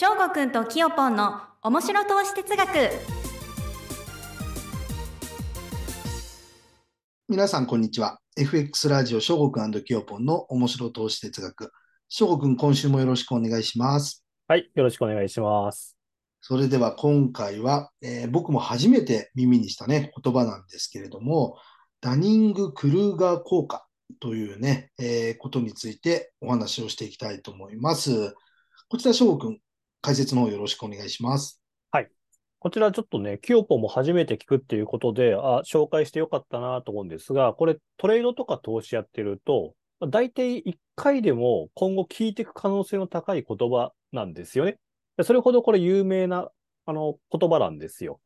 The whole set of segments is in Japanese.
翔吾くんときよぽんの面白投資哲学皆さん、こんにちは。FX ラジオ、翔吾くんきよぽんの面白投資哲学。翔吾くん、今週もよろしくお願いします。はい、よろしくお願いします。それでは今回は、えー僕も初めて耳にしたね、言葉なんですけれども、ダニング・クルーガー効果というね、えーことについてお話をしていきたいと思います。こちら、翔吾くん、解説の方よろしくお願いします。はいこちらちょっとね、キヨポも初めて聞くっていうことで、あ、紹介してよかったなと思うんですが、これトレードとか投資やってると、大体1回でも今後聞いていく可能性の高い言葉なんですよね。それほどこれ有名なあの言葉なんですよ。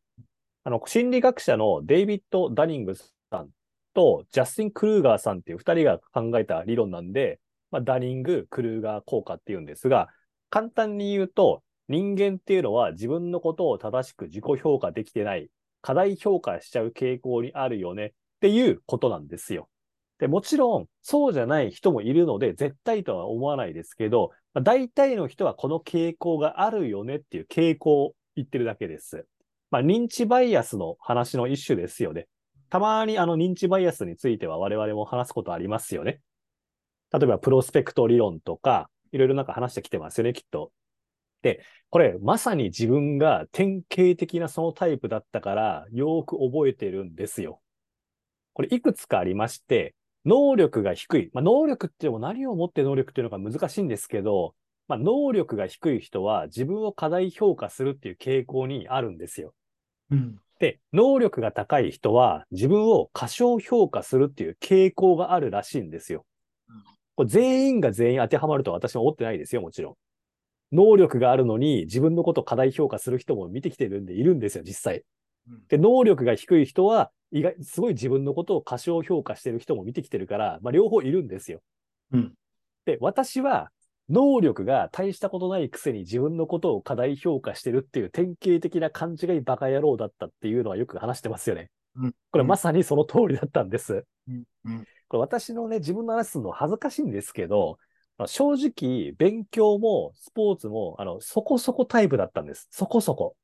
あの、心理学者のデイビッド・ダニングさんとジャスティン・クルーガーさんっていう2人が考えた理論なんで、まあ、ダニング・クルーガー効果っていうんですが、簡単に言うと、人間っていうのは自分のことを正しく自己評価できてない、過大評価しちゃう傾向にあるよねっていうことなんですよ。で、もちろんそうじゃない人もいるので絶対とは思わないですけど、まあ、大体の人はこの傾向があるよねっていう傾向を言ってるだけです。まあ、認知バイアスの話の一種ですよね。たまにあの認知バイアスについては我々も話すことありますよね。例えばプロスペクト理論とか、いろいろなんか話してきてますよね、きっと。で、これ、まさに自分が典型的なそのタイプだったから、よーく覚えてるんですよ。これ、いくつかありまして、能力が低い。まあ、能力っていうのも何をもって能力っていうのが難しいんですけど、まあ、能力が低い人は自分を過大評価するっていう傾向にあるんですよ。うん。で、能力が高い人は自分を過小評価するっていう傾向があるらしいんですよ全員が全員当てはまるとは私は思ってないですよ、もちろん。能力があるのに自分のことを過大評価する人も見てきてるんでいるんですよ、実際うん。で、能力が低い人は意外、すごい自分のことを過小評価してる人も見てきてるから、まあ両方いるんですよ。うん。で、私は能力が大したことないくせに自分のことを過大評価してるっていう典型的な勘違いバカ野郎だったっていうのはよく話してますよね。うんこれまさにその通りだったんです。うん。うん。これ私のね、自分の話するの恥ずかしいんですけど、正直、勉強もスポーツも、あの、そこそこタイプだったんです。そこそこ。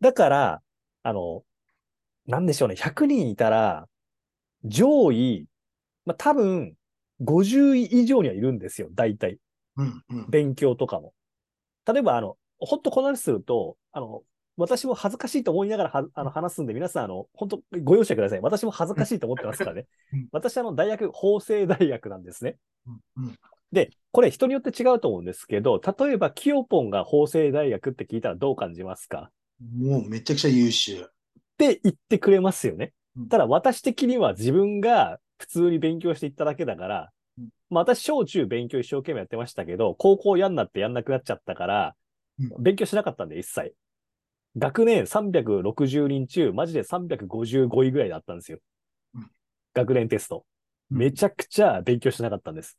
だから、あの、なんでしょうね、100人いたら、上位、まあ、多分、50位以上にはいるんですよ、大体。うん。うん。勉強とかも。例えば、あの、ほんとこの話すると、あの、私も恥ずかしいと思いながらはあの話すんで、皆さん、あの、本当ご容赦ください。私も恥ずかしいと思ってますからねうん。私、あの、大学、法政大学なんですね。うん。で、これ人によって違うと思うんですけど、例えば、キヨポンが法政大学って聞いたらどう感じますか？もうめちゃくちゃ優秀。って言ってくれますよねうん。ただ、私的には自分が普通に勉強していっただけだからうん、まあ私、小中勉強一生懸命やってましたけど、高校嫌になってやんなくなっちゃったからう、勉強しなかったんで、一切。学年360人中、マジで355位ぐらいだったんですようん。学年テスト。うんめちゃくちゃ勉強しなかったんです。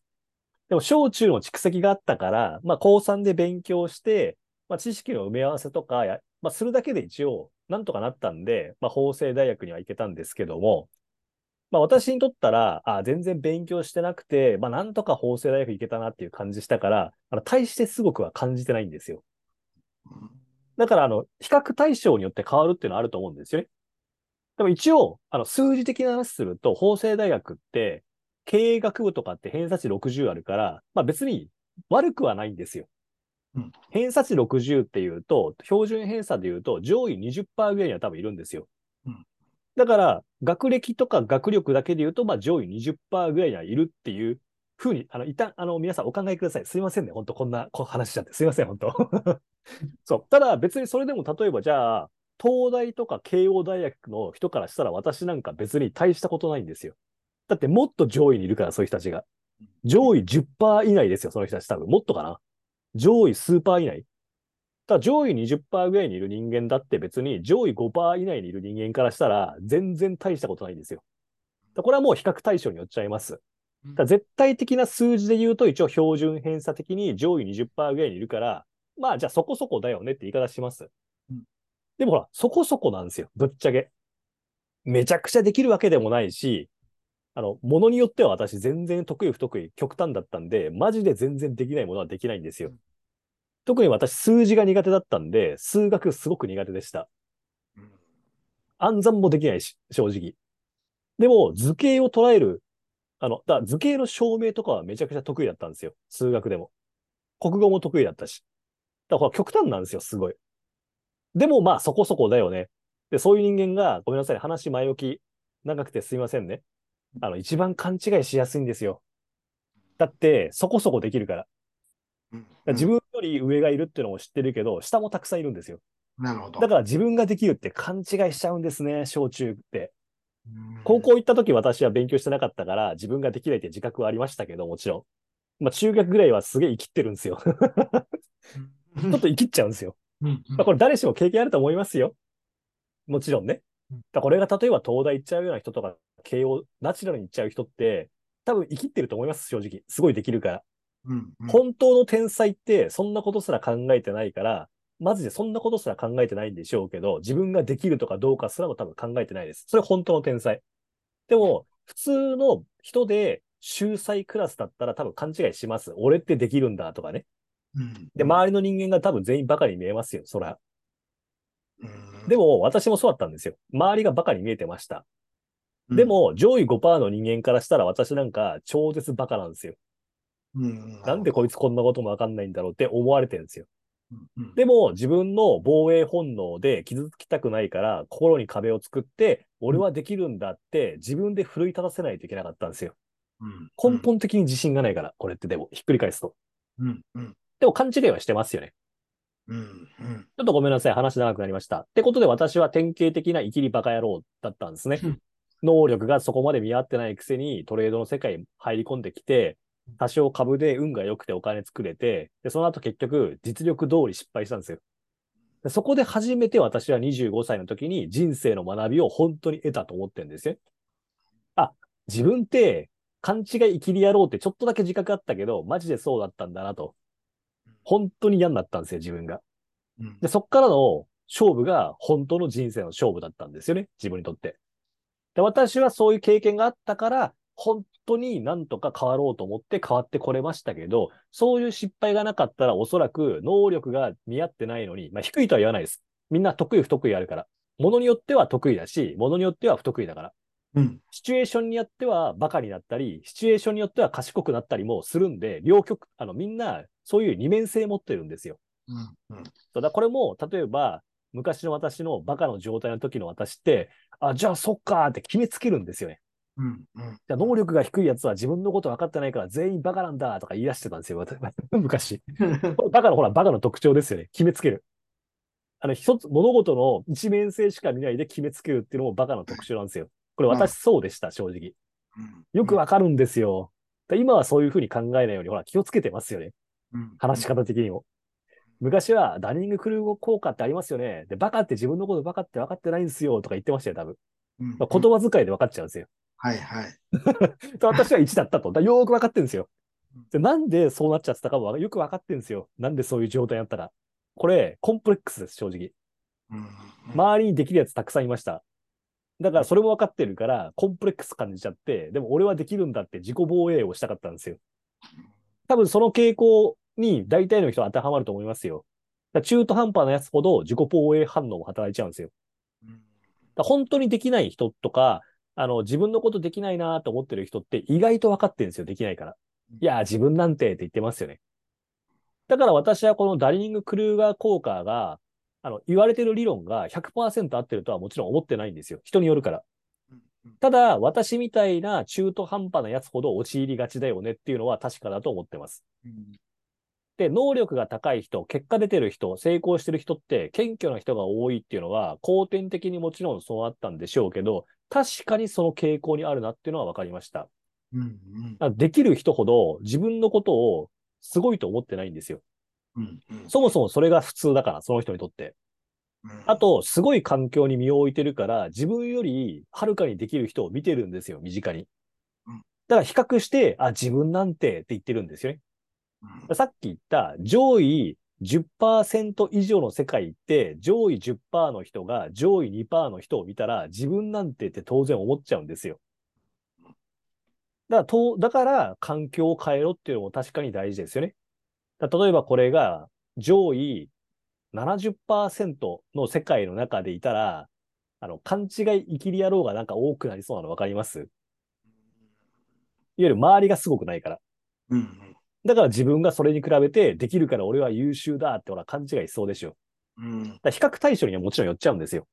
でも、小中の蓄積があったから、まあ、高3で勉強して、まあ、知識の埋め合わせとかや、まあ、するだけで一応、なんとかなったんで、まあ、法政大学には行けたんですけども、まあ、私にとったら、あ全然勉強してなくて、まあ、なんとか法政大学行けたなっていう感じしたから、あの、大してすごくは感じてないんですよ。だから、あの、比較対象によって変わるっていうのはあると思うんですよね。でも一応、あの、数字的な話すると、法政大学って、経営学部とかって偏差値60あるから、まあ別に悪くはないんですよ。うん偏差値60っていうと、標準偏差でいうと、上位20%ぐらいには多分いるんですよ。うんだから、学歴とか学力だけで言うと、まあ上位20%ぐらいにはいるっていうふうに、あの、一旦、あの、皆さんお考えください。すいませんね。本当こんなこ話しちゃって。すいません、本当 そう。ただ別にそれでも例えばじゃあ、東大とか慶応大学の人からしたら私なんか別に大したことないんですよ。だってもっと上位にいるから、そういう人たちが。上位10%以内ですよ、その人たち多分。もっとかな。上位数パー以内。ただ上位20%ぐらいにいる人間だって別に上位5%以内にいる人間からしたら全然大したことないんですよ。だこれはもう比較対象によっちゃいます。だ絶対的な数字で言うと一応標準偏差的に上位20%ぐらいにいるから、まあじゃあそこそこだよねって言い方しますうん。でもほら、そこそこなんですよ。ぶっちゃけ。めちゃくちゃできるわけでもないし、あの、ものによっては私全然得意不得意極端だったんで、マジで全然できないものはできないんですよ。特に私数字が苦手だったんで、数学すごく苦手でした。うん暗算もできないし、正直。でも、図形を捉える、あの、だ図形の証明とかはめちゃくちゃ得意だったんですよ。数学でも。国語も得意だったし。だから極端なんですよ、すごい。でもまあそこそこだよね。で、そういう人間が、ごめんなさい、話前置き長くてすいませんね。あの、一番勘違いしやすいんですよ。だって、そこそこできるから。だかうんら自分より上がいるっていうのも知ってるけど、下もたくさんいるんですよ。なるほど。だから自分ができるって勘違いしちゃうんですね、小中って。うん高校行った時私は勉強してなかったから、自分ができないって自覚はありましたけど、もちろん。まあ中学ぐらいはすげえ生きってるんですよ。ちょうんっと生きっちゃうんですよ。うんまあこれ誰しも経験あると思いますよ。もちろんね。うんだこれが例えば東大行っちゃうような人とか、慶応ナチュラルに行っちゃう人って、多分生きってると思います、正直。すごいできるから。うんうん本当の天才ってそんなことすら考えてないから、マジでそんなことすら考えてないんでしょうけど、自分ができるとかどうかすらも多分考えてないです。それ本当の天才。でも、普通の人で秀才クラスだったら多分勘違いします。俺ってできるんだとかね。うんで、周りの人間が多分全員バカに見えますよ、そら。うんでも、私もそうだったんですよ。周りがバカに見えてました。で、も、上位5%の人間からしたら私なんか超絶バカなんですよ。うんなんでこいつこんなこともわかんないんだろうって思われてるんですよ。でも、自分の防衛本能で傷つきたくないから、心に壁を作って、俺はできるんだって、自分で奮い立たせないといけなかったんですよ。うん根本的に自信がないから、これってでも、ひっくり返すと。でも勘違いはしてますよね。うんうんちょっとごめんなさい、話長くなりました。ってことで私は典型的な生きりバカ野郎だったんですねうん。能力がそこまで見合ってないくせにトレードの世界に入り込んできて、多少株で運が良くてお金作れて、で、その後結局実力通り失敗したんですよ。でそこで初めて私は25歳の時に人生の学びを本当に得たと思ってるんですよ。あ、自分って勘違い生きりやろうってちょっとだけ自覚あったけど、マジでそうだったんだなと。本当に嫌になったんですよ、自分が。うんで、そっからの勝負が本当の人生の勝負だったんですよね、自分にとって。で、私はそういう経験があったから、本当になんとか変わろうと思って変わってこれましたけど、そういう失敗がなかったらおそらく能力が見合ってないのに、まあ低いとは言わないです。みんな得意不得意あるから。ものによっては得意だし、ものによっては不得意だから。うんシチュエーションによってはバカになったり、シチュエーションによっては賢くなったりもするんで、両極、あのみんなそういう二面性持ってるんですよ。うんうんそうだこれも、例えば、昔の私のバカの状態の時の私って、あ、じゃあそっかーって決めつけるんですよね。うんうんじゃあ能力が低いやつは自分のこと分かってないから全員バカなんだとか言い出してたんですよ、私 昔。バカのほら、バカの特徴ですよね。決めつける。あの、一つ、物事の一面性しか見ないで決めつけるっていうのもバカの特徴なんですよ。これ私そうでした、正直。よくわかるんですよ。で今はそういうふうに考えないように、ほら、気をつけてますよね。うん話し方的にも。昔はダニングクルーゴ効果ってありますよね。で、バカって自分のことバカって分かってないんですよとか言ってましたよ、多分。うんまあ言葉遣いで分かっちゃうんですよ。はいはい。で私は1だったと。だよーく分かってるんですよ。でなんでそうなっちゃってたかもよく分かってるんですよ。なんでそういう状態になったら。これ、コンプレックスです、正直。うん周りにできるやつたくさんいました。だからそれも分かってるから、コンプレックス感じちゃって、でも俺はできるんだって自己防衛をしたかったんですよ。多分その傾向に大体の人は当てはまると思いますよ。中途半端なやつほど自己防衛反応も働いちゃうんですよ。本当にできない人とか、あの、自分のことできないなと思ってる人って意外と分かってるんですよ、できないから。いやー、自分なんてって言ってますよね。だから私はこのダリニング・クルーガー効果が、あの、言われてる理論が100%合ってるとはもちろん思ってないんですよ。人によるから。ただ、私みたいな中途半端なやつほど陥りがちだよねっていうのは確かだと思ってます。うんで、能力が高い人、結果出てる人、成功してる人って、謙虚な人が多いっていうのは、後天的にもちろんそうあったんでしょうけど、確かにその傾向にあるなっていうのは分かりました。うんうんあできる人ほど自分のことをすごいと思ってないんですよ。うんうんそもそもそれが普通だから、その人にとって。うんあと、すごい環境に身を置いてるから、自分よりはるかにできる人を見てるんですよ、身近にうん。だから比較して、あ、自分なんてって言ってるんですよね。うんさっき言った上位10%以上の世界って、上位10%の人が上位2%の人を見たら、自分なんてって当然思っちゃうんですよ。だからと、だから環境を変えろっていうのも確かに大事ですよね。例えばこれが上位70%の世界の中でいたら、あの、勘違い生きり野郎がなんか多くなりそうなの分かります？いわゆる周りがすごくないから。うんうん。だから自分がそれに比べてできるから俺は優秀だってほら勘違いしそうでしょ。うん。だ比較対象にはもちろん寄っちゃうんですよ。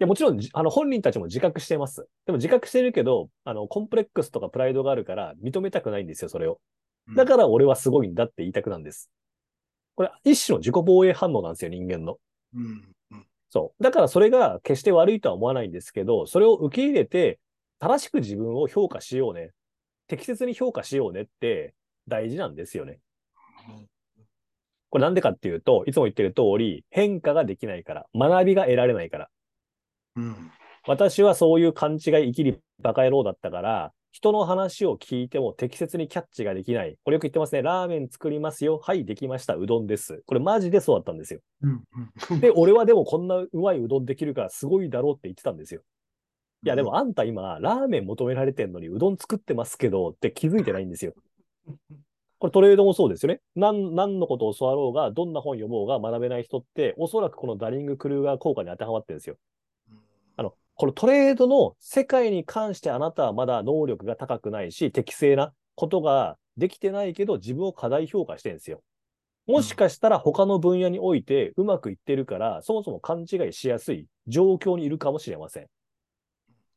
いや、もちろんじ、あの、本人たちも自覚してます。でも自覚してるけど、あの、コンプレックスとかプライドがあるから認めたくないんですよ、それを。だから俺はすごいんだって言いたくなんです。これ、一種の自己防衛反応なんですよ、人間の。うん。うん。そう。だからそれが決して悪いとは思わないんですけど、それを受け入れて、正しく自分を評価しようね。適切に評価しようねって大事なんですよね。これなんでかっていうと、いつも言ってる通り、変化ができないから、学びが得られないから。うん。私はそういう勘違い生きりバカ野郎だったから、人の話を聞いても適切にキャッチができない。これよく言ってますね。ラーメン作りますよ。はい、できました。うどんです。これマジでそうだったんですよ。うん。うん。で、俺はでもこんなうまいうどんできるからすごいだろうって言ってたんですよ。いや、でもあんた今、ラーメン求められてんのにうどん作ってますけどって気づいてないんですよ。これトレードもそうですよね。なん、何のことを教わろうが、どんな本読もうが学べない人って、おそらくこのダリング・クルーガー効果に当てはまってるんですよ。このトレードの世界に関してあなたはまだ能力が高くないし、適正なことができてないけど、自分を過大評価してるんですよ。もしかしたら他の分野においてうまくいってるから、そもそも勘違いしやすい状況にいるかもしれません。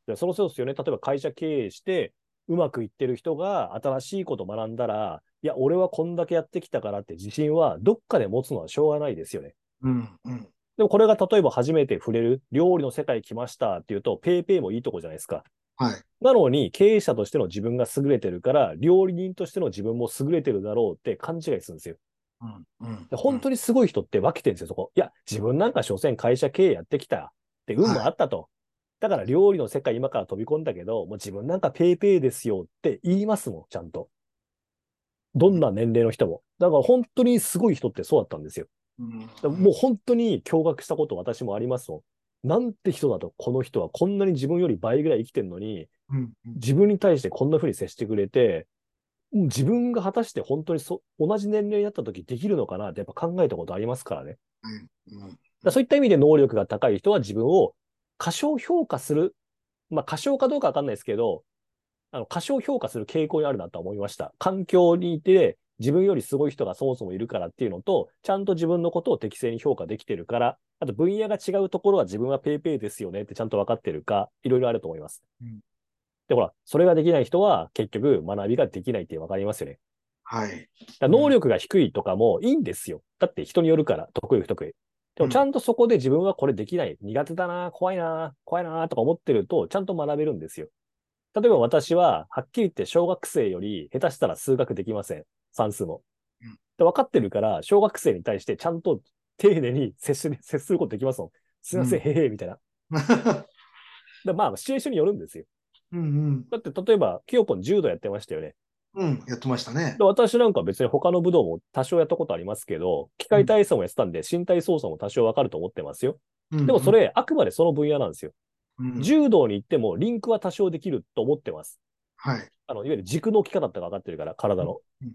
でそのそうですよね。例えば会社経営してうまくいってる人が新しいこと学んだら、いや、俺はこんだけやってきたからって自信はどっかで持つのはしょうがないですよね。うん。うん。でもこれが例えば初めて触れる料理の世界来ましたっていうと、ぺいぺいもいいとこじゃないですか。はい。なのに、経営者としての自分が優れてるから、料理人としての自分も優れてるだろうって勘違いするんですよ。うん。うん。で本当にすごい人って分けてるんですよ、そこ。いや、自分なんか所詮会社経営やってきたって運もあったと。だから料理の世界今から飛び込んだけど、もう自分なんかぺいぺいですよって言いますもん、ちゃんと。どんな年齢の人も。だから本当にすごい人ってそうだったんですよ。うん。もう本当に驚愕したこと私もありますもん。なんて人だと、この人はこんなに自分より倍ぐらい生きてるのに、うん。自分に対してこんな風に接してくれて、自分が果たして本当にそ同じ年齢になった時できるのかなってやっぱ考えたことありますからね。うん。らそういった意味で能力が高い人は自分を過小評価する。まあ過小かどうかわかんないですけど、あの過小評価する傾向にあるなとは思いました。環境にいて自分よりすごい人がそもそもいるからっていうのと、ちゃんと自分のことを適正に評価できてるから、あと分野が違うところは自分はペイペイですよねってちゃんと分かってるか、いろいろあると思います。うんで、ほら、それができない人は結局学びができないって分かりますよね。はい。だ能力が低いとかもいいんですよ。だって人によるから、得意不得意。でもちゃんとそこで自分はこれできない、苦手だな、怖いな、怖いなとか思ってると、ちゃんと学べるんですよ。例えば私は、はっきり言って小学生より下手したら数学できません。算数もうん。で分かってるから、小学生に対してちゃんと丁寧に接し 接することできますもん。すいません、うんへへ、みたいな。でまあ、シチュエーションによるんですよ。うんうん。だって、例えば、キヨポン柔道やってましたよね。うん。やってましたねで。私なんか別に他の武道も多少やったことありますけど、機械体操もやってたんで、身体操作も多少わかると思ってますよ。ででもそ、れ、あくまでその分野なんですよ。うん柔道に行っても、リンクは多少できると思ってます。はい。あの、いわゆる軸の置き方って分かってるから、体のうん。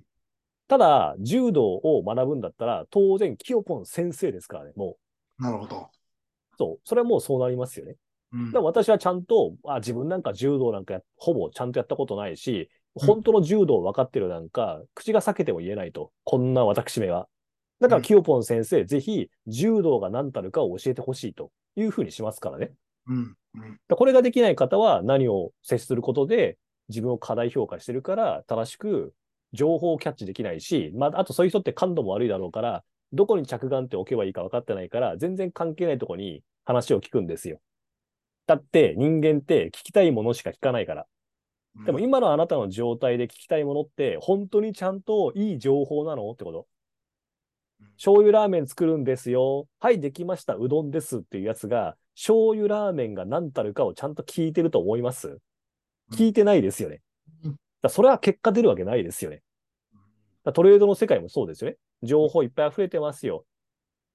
ただ、柔道を学ぶんだったら、当然、キヨポン先生ですからね、もなるほど。う。そう。それはもうそうなりますよね。うん私はちゃんと、あ、自分なんか柔道なんかやほぼちゃんとやったことないし、うん本当の柔道を分かってるなんか、口が裂けても言えないと。こんな私めは。だから、うんキヨポン先生、ぜひ、柔道が何たるかを教えてほしいというふうにしますからね。うん。うん。だこれができない方は何を接することで自分を過大評価してるから正しく情報をキャッチできないし、まあ、あとそういう人って感度も悪いだろうから、どこに着眼点を置けばいいか分かってないから、全然関係ないところに話を聞くんですよ。だって人間って聞きたいものしか聞かないから。でも今のあなたの状態で聞きたいものって本当にちゃんといい情報なのってこと。醤油ラーメン作るんですよ。はい、できました。うどんですっていうやつが、醤油ラーメンが何たるかをちゃんと聞いてると思います聞いてないですよね。うんだそれは結果出るわけないですよね。だトレードの世界もそうですよね。情報いっぱい溢れてますよ。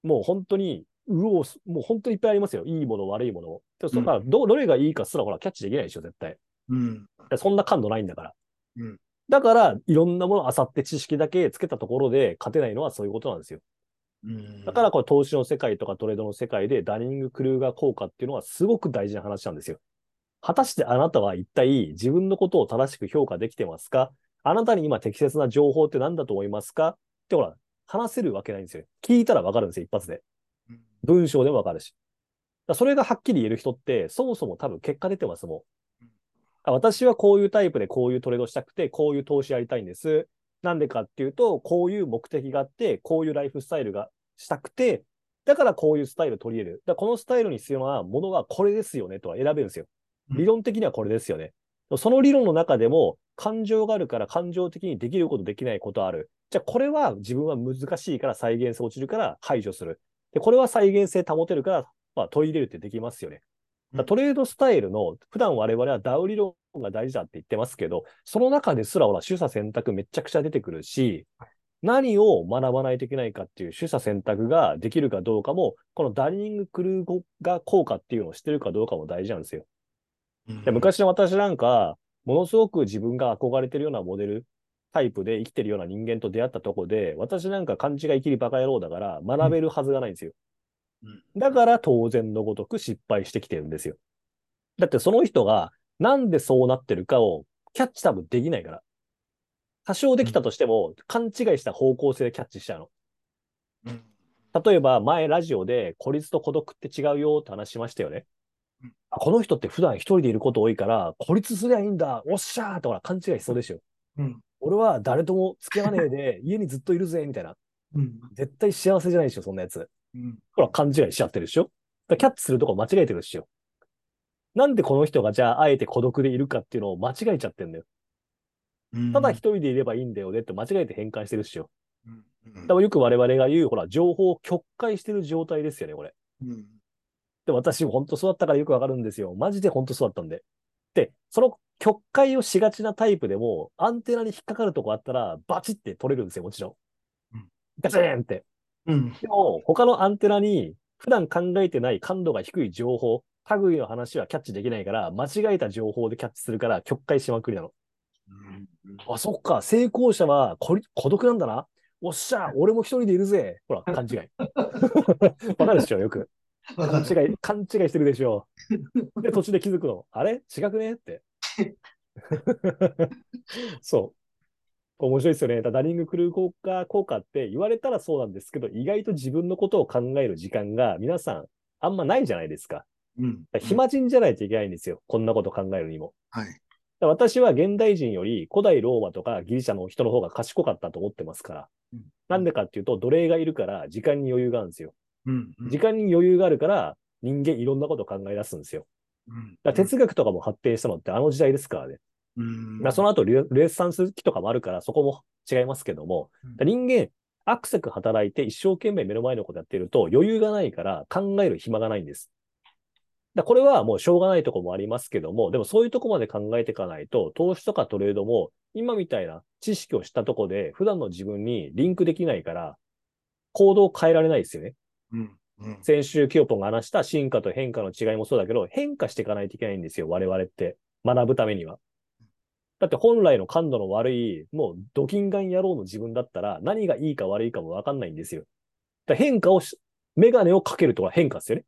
もう本当に、うおす、もう本当にいっぱいありますよ。いいもの、悪いものも。でもそうんまあどどれがいいかすらほらキャッチできないでしょ、絶対。うん。そんな感度ないんだから。うんだから、いろんなものを漁って知識だけつけたところで勝てないのはそういうことなんですよ。うんだから、これ投資の世界とかトレードの世界でダニング・クルーガー効果っていうのはすごく大事な話なんですよ。果たしてあなたは一体自分のことを正しく評価できてますか？あなたに今適切な情報って何だと思いますか？ってほら、話せるわけないんですよ。聞いたらわかるんですよ、一発で。うん文章でもわかるし。それがはっきり言える人って、そもそも多分結果出てますもん私はこういうタイプでこういうトレードしたくて、こういう投資やりたいんです。なんでかっていうと、こういう目的があって、こういうライフスタイルがしたくて、だからこういうスタイルを取り入れる。だからこのスタイルに必要なものはこれですよねとは選べるんですよ。うん理論的にはこれですよね。その理論の中でも感情があるから感情的にできることできないことある。じゃあこれは自分は難しいから再現性落ちるから排除する。で、これは再現性保てるから、まあ、取り入れるってできますよね。トレードスタイルの、普段我々はダウ理論が大事だって言ってますけど、その中ですらほら、取捨選択めちゃくちゃ出てくるし、何を学ばないといけないかっていう取捨選択ができるかどうかも、このダニング・クルーガー効果っていうのを知ってるかどうかも大事なんですよ。うんで昔の私なんか、ものすごく自分が憧れてるようなモデルタイプで生きてるような人間と出会ったとこで、私なんか勘違いきりバカ野郎だから学べるはずがないんですよ。うんだから当然のごとく失敗してきてるんですよ。だってその人がなんでそうなってるかをキャッチ多分できないから。多少できたとしても勘違いした方向性でキャッチしちゃうの。うん例えば前ラジオで孤立と孤独って違うよって話しましたよねこの人って普段一人でいること多いから孤立すりゃいいんだおっしゃーとほら勘違いしそうでしょ。うん俺は誰とも付き合わねえで家にずっといるぜみたいな。うん絶対幸せじゃないでしょ、そんなやつ。うんほら勘違いしちゃってるでしょ。キャッチするとこ間違えてるでしょ。なんでこの人がじゃああえて孤独でいるかっていうのを間違えちゃってんだよ。うんただ一人でいればいいんだよねって間違えて変換してるっしょ。うんうんだからよく我々が言う、ほら、情報を曲解してる状態ですよね、これ。うんで、私も本当そうだったからよくわかるんですよ。マジで本当そうだったんで。で、その曲解をしがちなタイプでも、アンテナに引っかかるとこあったら、バチって取れるんですよ、もちろんうん。ガチーンって。うんでも、他のアンテナに、普段考えてない感度が低い情報、類の話はキャッチできないから、間違えた情報でキャッチするから、曲解しまくりなの。あ、そっか、成功者は孤独なんだな。おっしゃ、俺も一人でいるぜ。ほら、勘違い。わかるでしょ、よく。勘違い、勘違いしてるでしょ。で、途中で気づくの。あれ？違くね？って。そう。面白いですよね。ダニング・クルー効果効果って言われたらそうなんですけど、意外と自分のことを考える時間が皆さんあんまないじゃないですか。うん暇人じゃないといけないんですよ。こんなこと考えるにも。はい。私は現代人より古代ローマとかギリシャの人の方が賢かったと思ってますから。うんなんでかっていうと、奴隷がいるから時間に余裕があるんですよ。うんうん時間に余裕があるから人間いろんなことを考え出すんですよ。うんだ哲学とかも発展したのってあの時代ですからね。うんまあその後ルレッサンス期とかもあるからそこも違いますけども、うん人間、アクセク働いて一生懸命目の前のことやってると余裕がないから考える暇がないんです。だこれはもうしょうがないところもありますけども、でもそういうとこまで考えていかないと、投資とかトレードも今みたいな知識を知ったところで普段の自分にリンクできないから、行動を変えられないですよね。先週、キヨポンが話した進化と変化の違いもそうだけど、変化していかないといけないんですよ、我々って。学ぶためには。だって本来の感度の悪い、もうドキンガン野郎の自分だったら、何がいいか悪いかもわかんないんですよ。だから変化をし、メガネをかけるとは変化ですよね。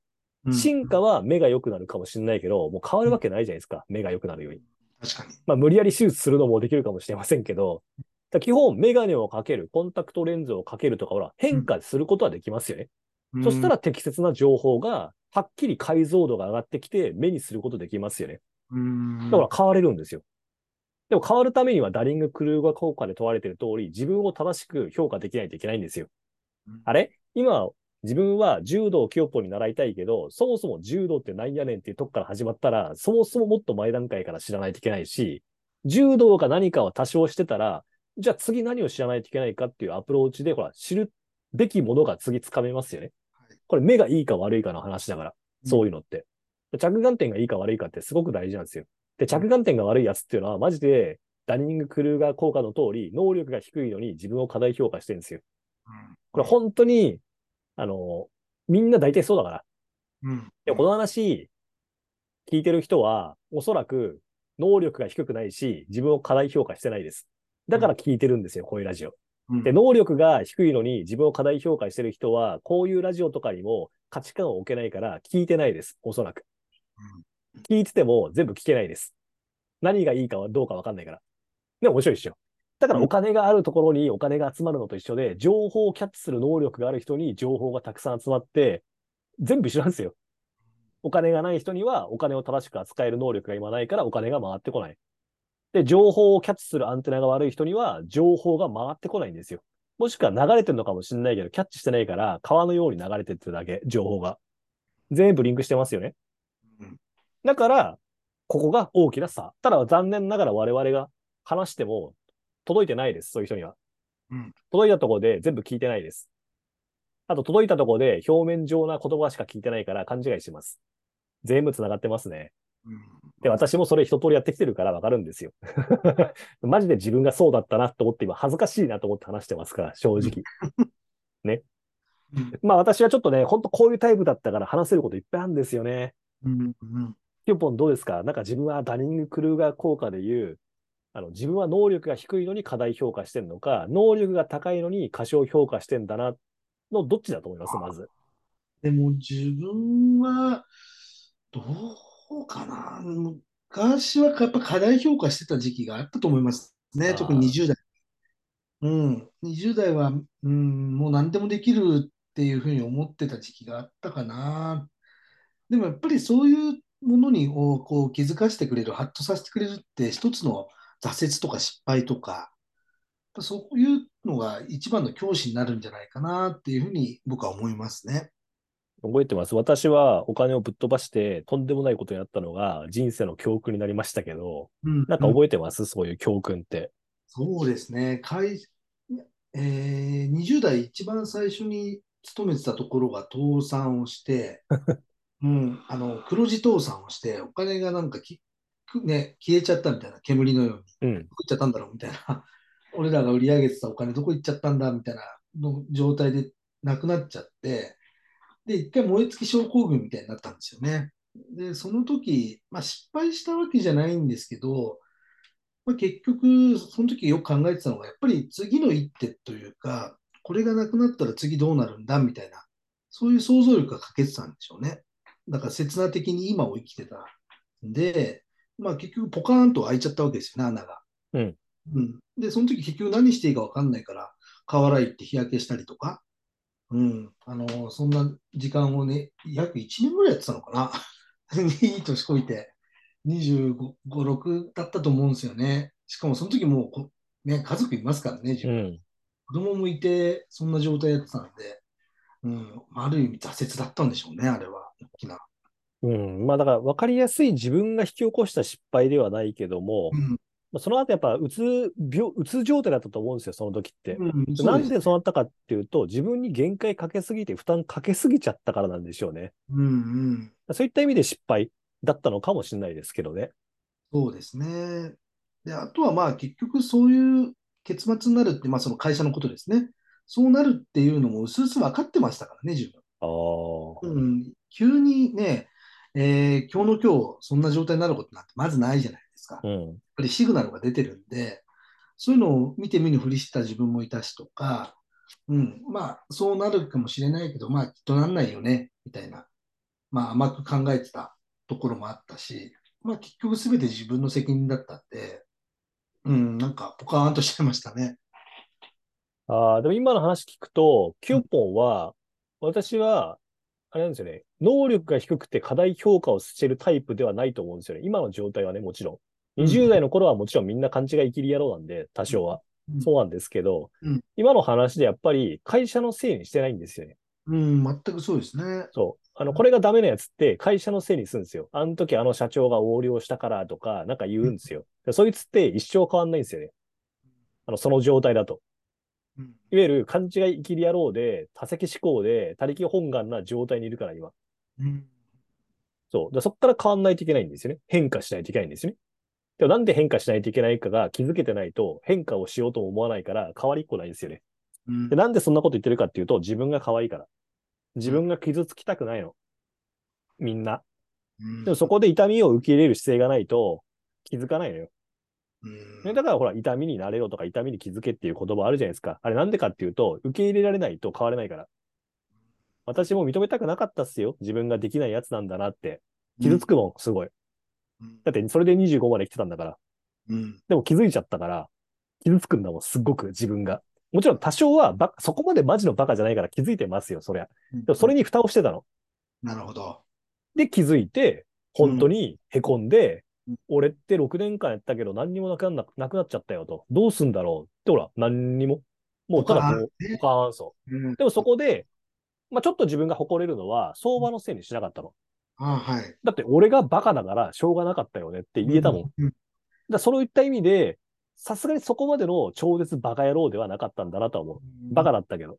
うん進化は目が良くなるかもしれないけど、もう変わるわけないじゃないですか、目が良くなるように。確かに。まあ、無理やり手術するのもできるかもしれませんけど、基本、メガネをかける、コンタクトレンズをかけるとか、ほら、変化することはできますよね。そしたら適切な情報が、はっきり解像度が上がってきて、目にすることできますよね。うん、だから変われるんですよ。でも変わるためには、ダリング・クルーガー効果で問われている通り、自分を正しく評価できないといけないんですよ。うんあれ？今、自分は柔道をキヨポに習いたいけど、そもそも柔道って何やねんっていうとこから始まったら、そもそももっと前段階から知らないといけないし、柔道が何かを多少してたら、じゃあ次何を知らないといけないかっていうアプローチで、ほら、知るべきものが次つかめますよねはい。これ目がいいか悪いかの話だから、そういうのって。着眼点がいいか悪いかってすごく大事なんですよ。で、着眼点が悪いやつっていうのは、マジで、ダニング・クルーガー効果の通り、能力が低いのに自分を過大評価してるんですよ。うんこれ本当に、あの、みんな大体そうだから。うんでもこの話、聞いてる人は、おそらく、能力が低くないし、自分を過大評価してないです。だから聞いてるんですよ、こういうラジオ。うんで、能力が低いのに自分を過大評価してる人は、こういうラジオとかにも価値観を置けないから聞いてないです。おそらく。聞いてても全部聞けないです。何がいいかはどうかわかんないから。でも面白いでしょ。だからお金があるところにお金が集まるのと一緒で、情報をキャッチする能力がある人に情報がたくさん集まって、全部一緒なんですよ。お金がない人にはお金を正しく扱える能力が今ないからお金が回ってこない。で、情報をキャッチするアンテナが悪い人には情報が回ってこないんですよ。もしくは流れてるのかもしれないけど、キャッチしてないから川のように流れてってるだけ、情報が。全部リンクしてますよね。うんだから、ここが大きな差。ただ残念ながら我々が話しても届いてないです、そういう人には。うん届いたところで全部聞いてないです。あと届いたところで表面上な言葉しか聞いてないから勘違いしてます。全部繋がってますね。うんで、私もそれ一通りやってきてるからわかるんですよ。マジで自分がそうだったなと思って今恥ずかしいなと思って話してますから、正直。うんまあ私はちょっとね、ほんとこういうタイプだったから話せることいっぱいあるんですよね。うんうんポンどうですか？なんか自分はダニング・クルーガー効果で言う、あの自分は能力が低いのに過大評価してるのか、能力が高いのに過小評価してんだな、のどっちだと思います？まず。でも自分は、どうかな。昔はやっぱ過大評価してた時期があったと思いますね。特に20代。うん。20代は、うん、もう何でもできるっていうふうに思ってた時期があったかな。でもやっぱりそういうものにをこう気づかせてくれる、ハッとさせてくれるって一つの挫折とか失敗とか、そういうのが一番の教師になるんじゃないかなっていうふうに僕は思いますね。覚えてます？私はお金をぶっ飛ばしてとんでもないことになったのが人生の教訓になりましたけど、うんなんか覚えてます？そういう教訓って。そうですね。会えー20代一番最初に勤めてたところが倒産をして、うん、あの黒字倒産をして、お金がなんかき、くね、消えちゃったみたいな、煙のように、うん。どこ行っちゃったんだろうみたいな、俺らが売り上げてたお金どこ行っちゃったんだみたいなの状態でなくなっちゃって、で、一回燃え尽き症候群みたいになったんですよね。で、その時、まあ失敗したわけじゃないんですけど、まあ、結局、その時よく考えてたのが、やっぱり次の一手というか、これがなくなったら次どうなるんだみたいな、そういう想像力が欠けてたんでしょうね。だから刹那的に今を生きてたんで、まあ結局ポカーンと開いちゃったわけですよね、穴が。うん。うん。で、その時結局何していいか分かんないから、河原行って日焼けしたりとか、うん。あの、そんな時間をね、約1年ぐらいやってたのかな。いい年こいて、25、6だったと思うんですよね。しかもその時もうこ、ね、家族いますからね、自分。うん。子供もいて、そんな状態やってたんで、うん。ある意味挫折だったんでしょうね、あれは。大きな。うん。まあだから分かりやすい自分が引き起こした失敗ではないけども、うん。まあその後やっぱうつ病、うつ状態だったと思うんですよ、その時って。うん、なんでそうなったかっていうと、自分に限界かけすぎて負担かけすぎちゃったからなんでしょうね。うんうん。そういった意味で失敗だったのかもしれないですけどね。そうですね。で、あとはまあ結局そういう結末になるって、まあその会社のことですね。そうなるっていうのも薄々分かってましたからね、自分。ああ。うん、急にね、えー今日の今日そんな状態になることなんてまずないじゃないですか。やっうん。ぱりシグナルが出てるんで、そういうのを見て見ぬふりしてた自分もいたしとか、うん、まあそうなるかもしれないけど、まあきっとなんないよね、みたいな、まあ甘く考えてたところもあったし、まあ結局すべて自分の責任だったんで、うん、なんかポカーンとしちゃいましたね。ああ、でも今の話聞くと、キューポンは、私は、あれなんですよね、能力が低くて過大評価をしてるタイプではないと思うんですよね。今の状態はね、もちろん20代の頃はもちろんみんな勘違い切り野郎なんで、多少は。うんそうなんですけど、うん今の話でやっぱり会社のせいにしてないんですよね。うん、全くそうですね。そう。あの、これがダメなやつって会社のせいにするんですよ。あの時あの社長が横領したからとか、なんか言うんですよ。でそいつって一生変わんないんですよね。あの、その状態だと。うんいわゆる勘違い生きり野郎で、多責思考で、他力本願な状態にいるから、今。うんそう。でそこから変わんないといけないんですよね。変化しないといけないんですよね。でもなんで変化しないといけないかが気づけてないと、変化をしようとも思わないから、変わりっこないんですよね。うんで、なんでそんなこと言ってるかっていうと、自分が可愛いから。自分が傷つきたくないの。みんな。うんでもそこで痛みを受け入れる姿勢がないと、気づかないのよ。うんね、だからほら、痛みになれろとか痛みに気づけっていう言葉あるじゃないですか。あれなんでかっていうと、受け入れられないと変われないから。私も認めたくなかったっすよ。自分ができないやつなんだなって。傷つくもん、すごい。うんだってそれで25まで来てたんだから。うんでも気づいちゃったから、傷つくんだもん、すっごく自分が。もちろん多少はそこまでマジのバカじゃないから気づいてますよ、そりゃ。でもそれに蓋をしてたの。なるほど。で、気づいて、本当に凹んで、うん俺って6年間やったけど何にもなくななくなっちゃったよと。どうすんだろうってほら、何にも。もうただこう、ねポカーンそう。うんでもそこで、まあちょっと自分が誇れるのは、相場のせいにしなかったの。あはい。だって俺がバカだからしょうがなかったよねって言えたもん。だかうん。らそういった意味で、さすがにそこまでの超絶バカ野郎ではなかったんだなとは思う。バカだったけど。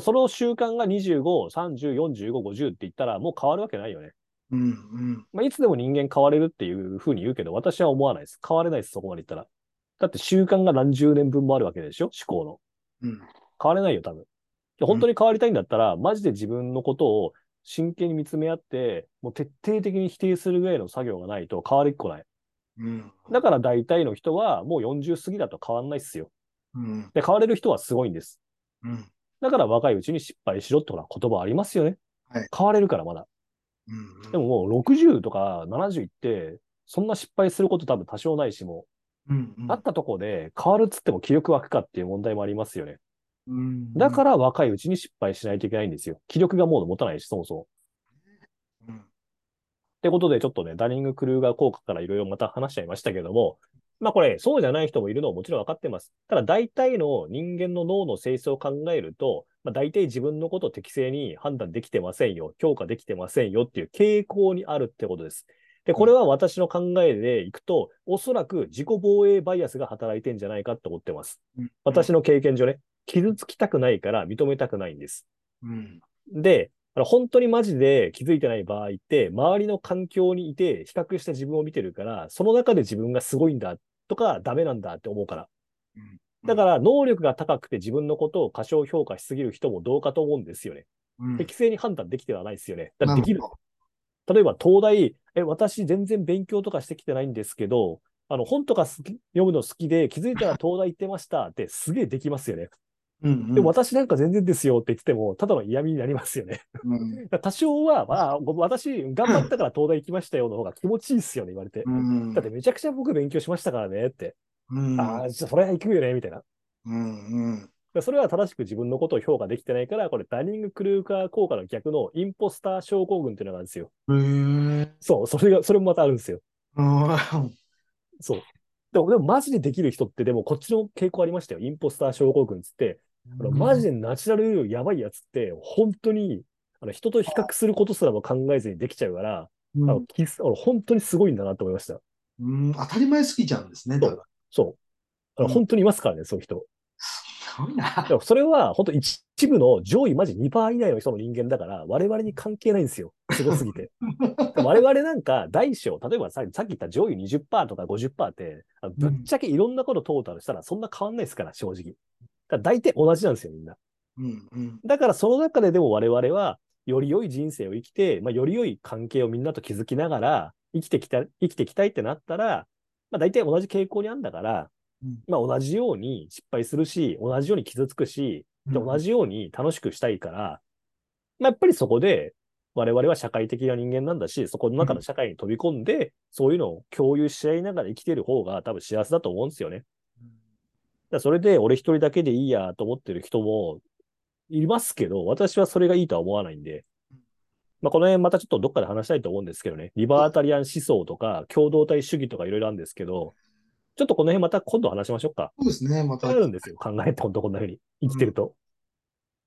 その習慣が25、30、45、50って言ったらもう変わるわけないよね。うんうんまあ、いつでも人間変われるっていうふうに言うけど、私は思わないです。変われないです、そこまで言ったら。だって習慣が何十年分もあるわけでしょ？思考の。うん変われないよ、多分。で本当に変わりたいんだったら、マジで自分のことを真剣に見つめ合って、もう徹底的に否定するぐらいの作業がないと変わりっこない。うんだから大体の人はもう40過ぎだと変わんないっすよ。うんで、変われる人はすごいんです。うんだから若いうちに失敗しろってほら言葉ありますよね。はい変われるからまだ。うんでももう60とか70いって、そんな失敗すること多分多少ないしも、うんうんあったとこで変わるっつっても気力湧くかっていう問題もありますよね。うんだから若いうちに失敗しないといけないんですよ。気力がもう持たないし、そもそも。うんってことで、ちょっとね、ダニング・クルーガー効果からいろいろまた話しちゃいましたけども、まあこれ、そうじゃない人もいるのはもちろん分かってます。ただ、大体の人間の脳の性質を考えると、まあ、大体自分のことを適正に判断できてませんよ、評価できてませんよっていう傾向にあるってことです。で、これは私の考えでいくと、おそらく自己防衛バイアスが働いてんじゃないかって思ってます。うん私の経験上ね、傷つきたくないから認めたくないんです。うんで、あの本当にマジで気づいてない場合って、周りの環境にいて比較した自分を見てるから、その中で自分がすごいんだとかダメなんだって思うから。だから能力が高くて自分のことを過小評価しすぎる人もどうかと思うんですよね。うん適正に判断できてはないですよね。だからできる。例えば東大、え、私全然勉強とかしてきてないんですけど、あの本とか読むの好きで気づいたら東大行ってましたってすげえできますよね。うんうんでも私なんか全然ですよって言ってても、ただの嫌味になりますよね。うん 多少は、まあ、ご私、頑張ったから東大行きましたよの方が気持ちいいっすよね、言われて。うんだってめちゃくちゃ僕勉強しましたからねって。うんああ、じゃあそれは行くよね、みたいな。うんうんらそれは正しく自分のことを評価できてないから、これダニング・クルーカー効果の逆のインポスター症候群っていうのがあるんですよ。そう、それが、それもまたあるんですよ。うんそう。でも、でもマジでできる人って、でもこっちの傾向ありましたよ。インポスター症候群っつって、あのマジでナチュラルやばいやつって、本当に、あの人と比較することすらも考えずにできちゃうから、うんあのキスあの本当にすごいんだなと思いました。うん当たり前すぎちゃうんですね。だからそう。あのうん本当にいますからね、そういう人。すごいな。でもそれは本当一部の上位マジ2%以内の人の人間だから、我々に関係ないんですよ。すごすぎて。我々なんか大小、例えばささっき言った上位20%とか50%って、ぶっちゃけいろんなことトータルしたらそんな変わんないですから、正直。だから大体同じなんですよ、みんな。うんうんだからその中ででも我々は、より良い人生を生きて、まあ、より良い関係をみんなと築きながら、生きてきた、生きていきたいってなったら、まあ、大体同じ傾向にあるんだから、うんまあ、同じように失敗するし、同じように傷つくし、で同じように楽しくしたいから、まあ、やっぱりそこで、我々は社会的な人間なんだし、そこの中の社会に飛び込んで、そういうのを共有し合いながら生きてる方が多分幸せだと思うんですよね。だそれで俺一人だけでいいやと思ってる人もいますけど、私はそれがいいとは思わないんで、まあ、この辺またちょっとどっかで話したいと思うんですけどね、リバータリアン思想とか共同体主義とかいろいろあるんですけど、ちょっとこの辺また今度話しましょうか。そうですね。またあ。るんですよ。考えてほんとこんな風に生きてると。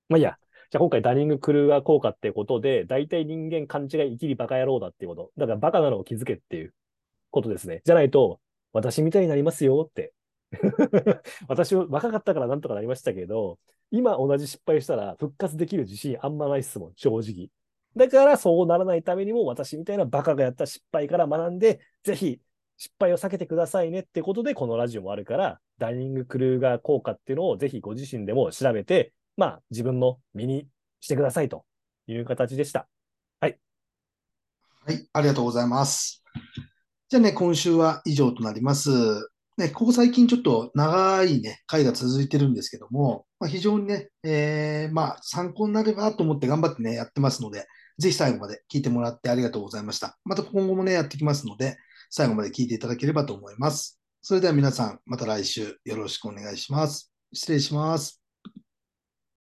まあいいや。じゃあ今回ダニング・クルーガー効果ってことで、大体人間勘違い生きりバカ野郎だっていうこと。だからバカなのを気づけっていうことですね。じゃないと、私みたいになりますよって。私は若かったからなんとかなりましたけど、今同じ失敗したら復活できる自信あんまないっすもん、正直。だからそうならないためにも私みたいなバカがやった失敗から学んで、ぜひ失敗を避けてくださいねってことでこのラジオもあるから、ダイニング・クルーガー効果っていうのをぜひご自身でも調べて、まあ自分の身にしてくださいという形でした。はい、ありがとうございます。じゃあね、今週は以上となります。ね、ここ最近ちょっと長いね、回が続いてるんですけども、まあ、非常にね、えー、まあ、参考になればと思って頑張ってね、やってますので、ぜひ最後まで聞いてもらってありがとうございました。また今後もね、やってきますので、最後まで聞いていただければと思います。それでは皆さん、また来週よろしくお願いします。失礼します。